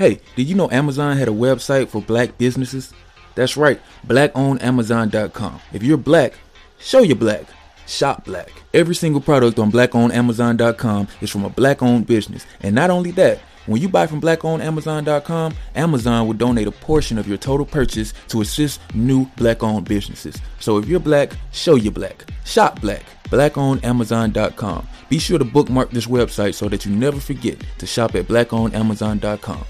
Hey, did you know Amazon had a website for black businesses? That's right, blackownedamazon.com. If you're black, show you're black. Shop black. Every single product on blackownedamazon.com is from a black owned business. And not only that, when you buy from blackownedamazon.com, Amazon will donate a portion of your total purchase to assist new black owned businesses. So if you're black, show you're black. Shop black. Blackownedamazon.com. Be sure to bookmark this website so that you never forget to shop at blackownedamazon.com.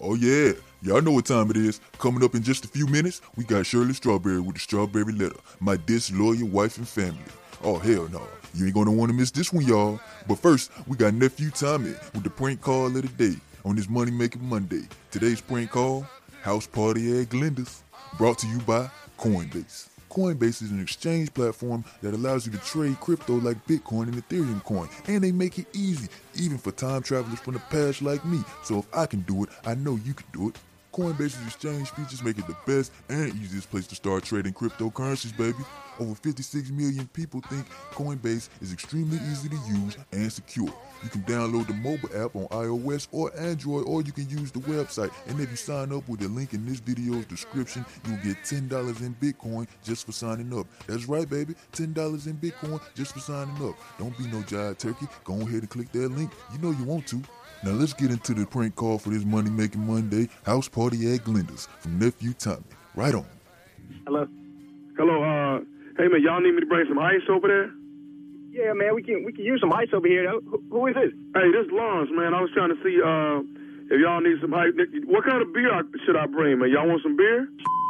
Oh yeah, y'all know what time it is. Coming up in just a few minutes, we got Shirley Strawberry with the Strawberry Letter, my disloyal wife and family. Oh hell no, you ain't gonna wanna miss this one, y'all. But first, we got nephew Tommy with the prank call of the day on this Money Making Monday. Today's prank call: House Party at Glenda's, brought to you by Coinbase. Coinbase is an exchange platform that allows you to trade crypto like Bitcoin and Ethereum coin, and they make it easy, even for time travelers from the past like me. So if I can do it, I know you can do it. Coinbase's exchange features make it the best and easiest place to start trading cryptocurrencies, baby. Over 56 million people think Coinbase is extremely easy to use and secure. You can download the mobile app on iOS or Android, or you can use the website. And if you sign up with the link in this video's description, you'll get $10 in Bitcoin just for signing up. That's right, baby. $10 in Bitcoin just for signing up. Don't be no jive turkey. Go ahead and click that link. You know you want to. Now let's get into the prank call for this Money Making Monday house party at Glenda's from nephew Tommy. Right on. Hello. Hello, uh, hey man, y'all need me to bring some ice over there? Yeah, man, we can we can use some ice over here. Who, who is this? Hey, this is Lawrence, man. I was trying to see uh, if y'all need some ice. What kind of beer should I bring, man? Y'all want some beer?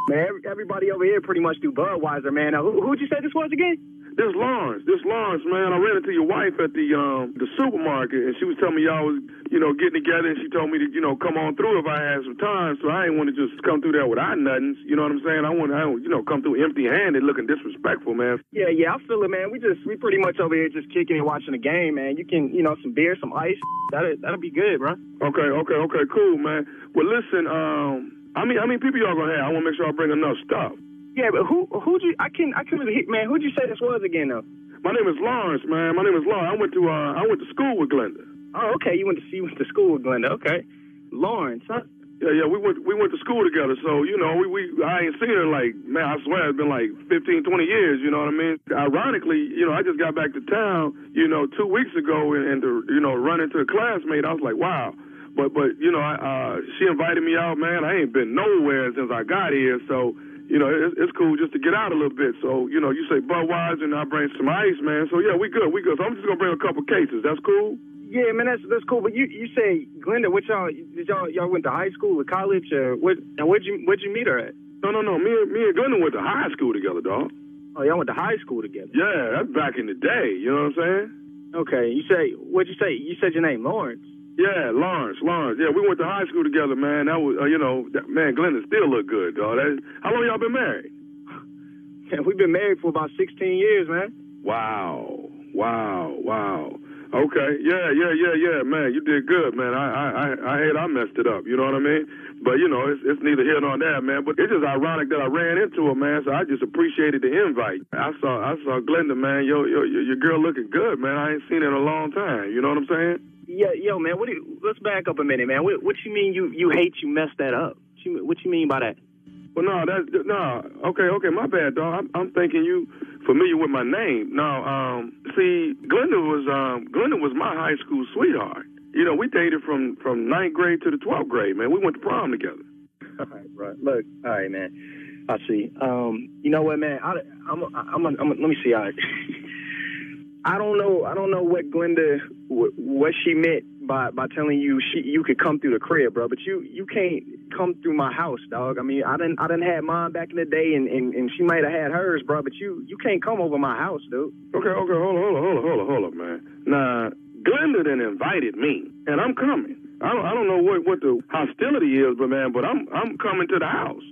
Man, everybody over here pretty much do Budweiser, man. Now, who, who'd you say this was again? This Lawrence, this Lawrence, man. I ran into your wife at the um the supermarket, and she was telling me y'all was, you know, getting together, and she told me to, you know, come on through if I had some time. So I ain't want to just come through there without nothing. You know what I'm saying? I want to, you know, come through empty-handed, looking disrespectful, man. Yeah, yeah, I feel it, man. We just we pretty much over here just kicking and watching the game, man. You can, you know, some beer, some ice. That'll that'll be good, bro. Okay, okay, okay, cool, man. Well, listen, um, I mean, how many people y'all gonna have? I want to make sure I bring enough stuff. Yeah, but who who'd you? I can I really hit, man. Who'd you say this was again, though? My name is Lawrence, man. My name is Lawrence. I went to uh, I went to school with Glenda. Oh, okay. You went to you went to school with Glenda. Okay, Lawrence, huh? Yeah, yeah. We went we went to school together. So you know, we we I ain't seen her like man. I swear it's been like 15, 20 years. You know what I mean? Ironically, you know, I just got back to town. You know, two weeks ago, and, and to you know run into a classmate, I was like, wow. But but you know, I, uh, she invited me out, man. I ain't been nowhere since I got here, so you know, it's, it's cool just to get out a little bit. So, you know, you say Budweiser and I bring some ice, man. So, yeah, we good, we good. So I'm just going to bring a couple cases. That's cool? Yeah, man, that's that's cool. But you you say, Glenda, what y'all, did y'all, y'all went to high school or college? Or what, and where'd you, where'd you meet her at? No, no, no. Me, and me and Glenda went to high school together, dog. Oh, y'all went to high school together? Yeah, that's back in the day. You know what I'm saying? Okay. You say, what'd you say? You said your name, Lawrence. Yeah, Lawrence, Lawrence. Yeah, we went to high school together, man. That was, uh, you know, that, man, Glenda still look good, dog. That, how long y'all been married? Yeah, we've been married for about 16 years, man. Wow, wow, wow. Okay, yeah, yeah, yeah, yeah, man. You did good, man. I, I, I, I hate I messed it up. You know what I mean? But you know, it's, it's neither here nor there, man. But it's just ironic that I ran into her, man. So I just appreciated the invite. I saw, I saw Glenda, man. Yo, yo, your girl looking good, man. I ain't seen her in a long time. You know what I'm saying? Yeah, yo, man. What do you, let's back up a minute, man. What, what you mean you you hate you messed that up? What you, what you mean by that? Well, no, that's no. Okay, okay, my bad, dog. I'm, I'm thinking you familiar with my name. No, um, see, Glenda was um, Glenda was my high school sweetheart. You know, we dated from from ninth grade to the twelfth grade, man. We went to prom together. All right, right. Look, all right, man. I see. Um, you know what, man? I, I'm, I'm, I'm, I'm, let me see. I, I don't know. I don't know what Glenda, what she meant by by telling you she you could come through the crib, bro. But you you can't come through my house, dog. I mean, I didn't I didn't have mine back in the day, and, and, and she might have had hers, bro. But you you can't come over my house, dude. Okay, okay, hold on, hold on, hold on, hold on, hold on, man. Now, Glenda then invited me, and I'm coming. I don't I don't know what what the hostility is, but man, but I'm I'm coming to the house.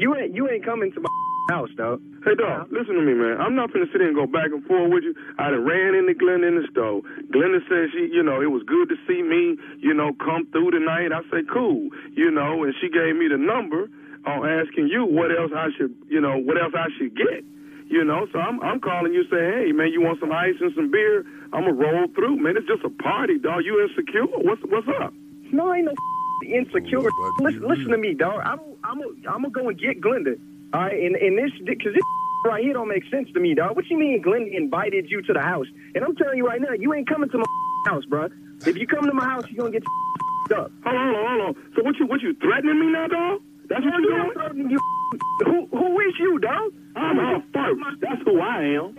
you ain't you ain't coming to my house, dog. Hey, dog, listen to me, man. I'm not finna sit here and go back and forth with you. I done ran into Glenda in the store. Glenda said she, you know, it was good to see me, you know, come through tonight. I said, cool, you know, and she gave me the number on asking you what else I should, you know, what else I should get. You know, so I'm I'm calling you saying, hey man, you want some ice and some beer? I'm gonna roll through, man. It's just a party, dog. You insecure? What's what's up? No, I ain't no insecure. Oh, listen, listen to me, dog. I'm I'm a, I'm gonna go and get Glenda. All right, and and this because this right here don't make sense to me, dog. What you mean Glenn invited you to the house? And I'm telling you right now, you ain't coming to my house, bro. If you come to my house, you're gonna get up. Hold on, hold on, hold on. So what you what you threatening me now, dog? That's what you doing? You, who who is you, dog? I'm her first. That's who I am.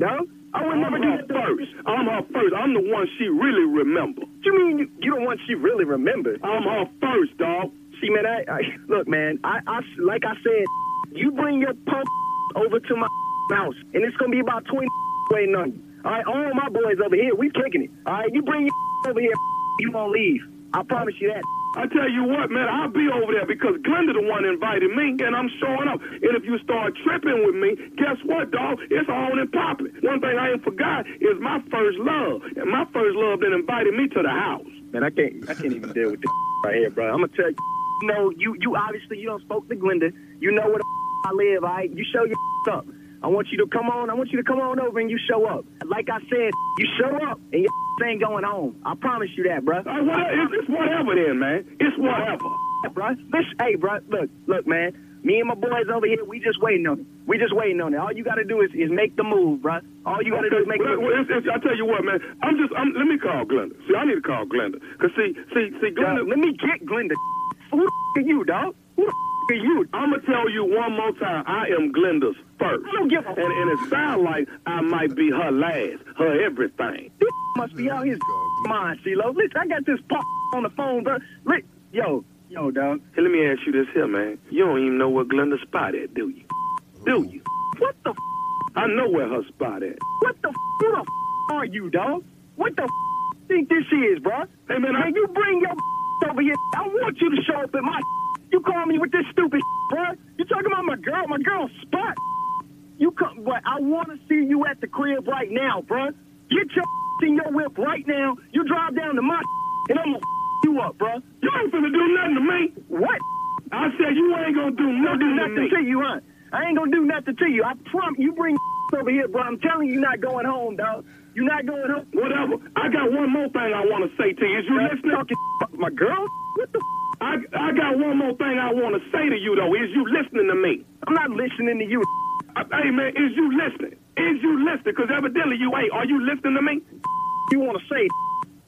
dog. I would never do that. first. I'm her first. I'm the one she really remember. What you mean you, you the one she really remembers? I'm her first, dog. See, man, I, I look, man. I, I, like I said, you bring your punk over to my house, and it's gonna be about twenty waiting on you. All right, all my boys over here, we kicking it. All right, you bring your over here, you won't leave. I promise you that. I tell you what, man, I'll be over there because Glenda the one invited me, and I'm showing up. And if you start tripping with me, guess what, dog? It's on and popping. One thing I ain't forgot is my first love, and my first love then invited me to the house. Man, I can't, I can't even deal with this right here, bro. I'm gonna tell you. You know, you, you obviously you don't spoke to Glenda. You know the I live. All right, you show your up. I want you to come on. I want you to come on over and you show up. Like I said, you show up and your ain't going home. I promise you that, bro. Uh, what, it's, it's whatever then, man. It's whatever. bro. Listen, hey, bro. Look, look, man. Me and my boys over here, we just waiting on it. We just waiting on it. All you got to do is, is make the move, bro. All you got to do is make well, the well, move. it's, it's, I tell you what, man. I'm just. I'm, let me call Glenda. See, I need to call Glenda. Cause see, see, see, Glenda. let me get Glenda. Who the f- are you, dog? Who the f- you? I'm gonna tell you one more time. I am Glenda's first, I don't give a and, and it sounds like I might be her last, her everything. This must be out his mind, CeeLo. Listen, I got this pop on the phone, bro. Li- Yo, yo, dog. Hey, let me ask you this here, man. You don't even know where Glenda's spot at, do you? Do you? What the f- I know where her spot at. what the f- who the f- are you, dog? What the f- think this is, bro? Hey, man, I, Man, you bring your over here. I want you to show up at my. You call me with this stupid, bro. You talking about my girl, my girl spot. You come, but I want to see you at the crib right now, bro. Get your in your whip right now. You drive down to my, and I'm gonna you up, bro. you ain't finna do nothing to me. What? I said you ain't gonna do Don't do nothing to me. to you, huh? I ain't gonna do nothing to you. I promise. You bring over here, bro. I'm telling you, you're not going home, dog. You're not going home. Whatever. I got one more thing I want to say to you. Is you listening? talking my girl? What the? I, I got one more thing I want to say to you, though. Is you listening to me? I'm not listening to you. I, hey, man, is you listening? Is you listening? Because evidently you ain't. Are you listening to me? You want to say?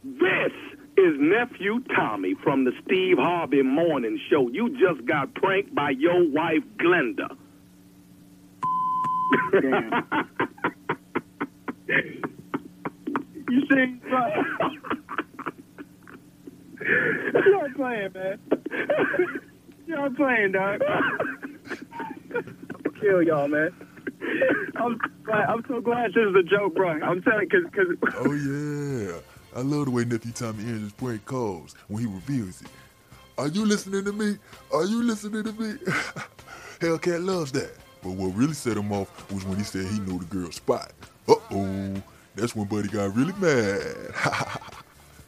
This is nephew Tommy from the Steve Harvey Morning Show. You just got pranked by your wife Glenda. Damn. You see, You're playing, man. You're playing, dog. Kill y'all, man. I'm I'm so glad this is a joke, bro. I'm telling you, cause, cause Oh yeah, I love the way nephew Tommy his prank calls when he reveals it. Are you listening to me? Are you listening to me? Hellcat loves that. But what really set him off was when he said he knew the girl's spot. Uh oh, that's when Buddy got really mad.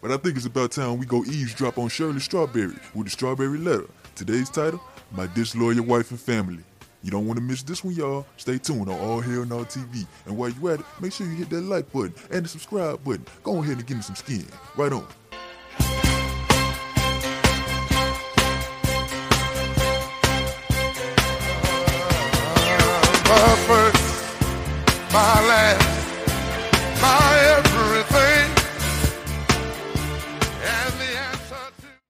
But I think it's about time we go eavesdrop on Shirley Strawberry with the Strawberry Letter. Today's title: My Disloyal Wife and Family. You don't want to miss this one, y'all. Stay tuned on All Hell Now TV. And while you at it, make sure you hit that like button and the subscribe button. Go ahead and give me some skin. Right on. my first, my last.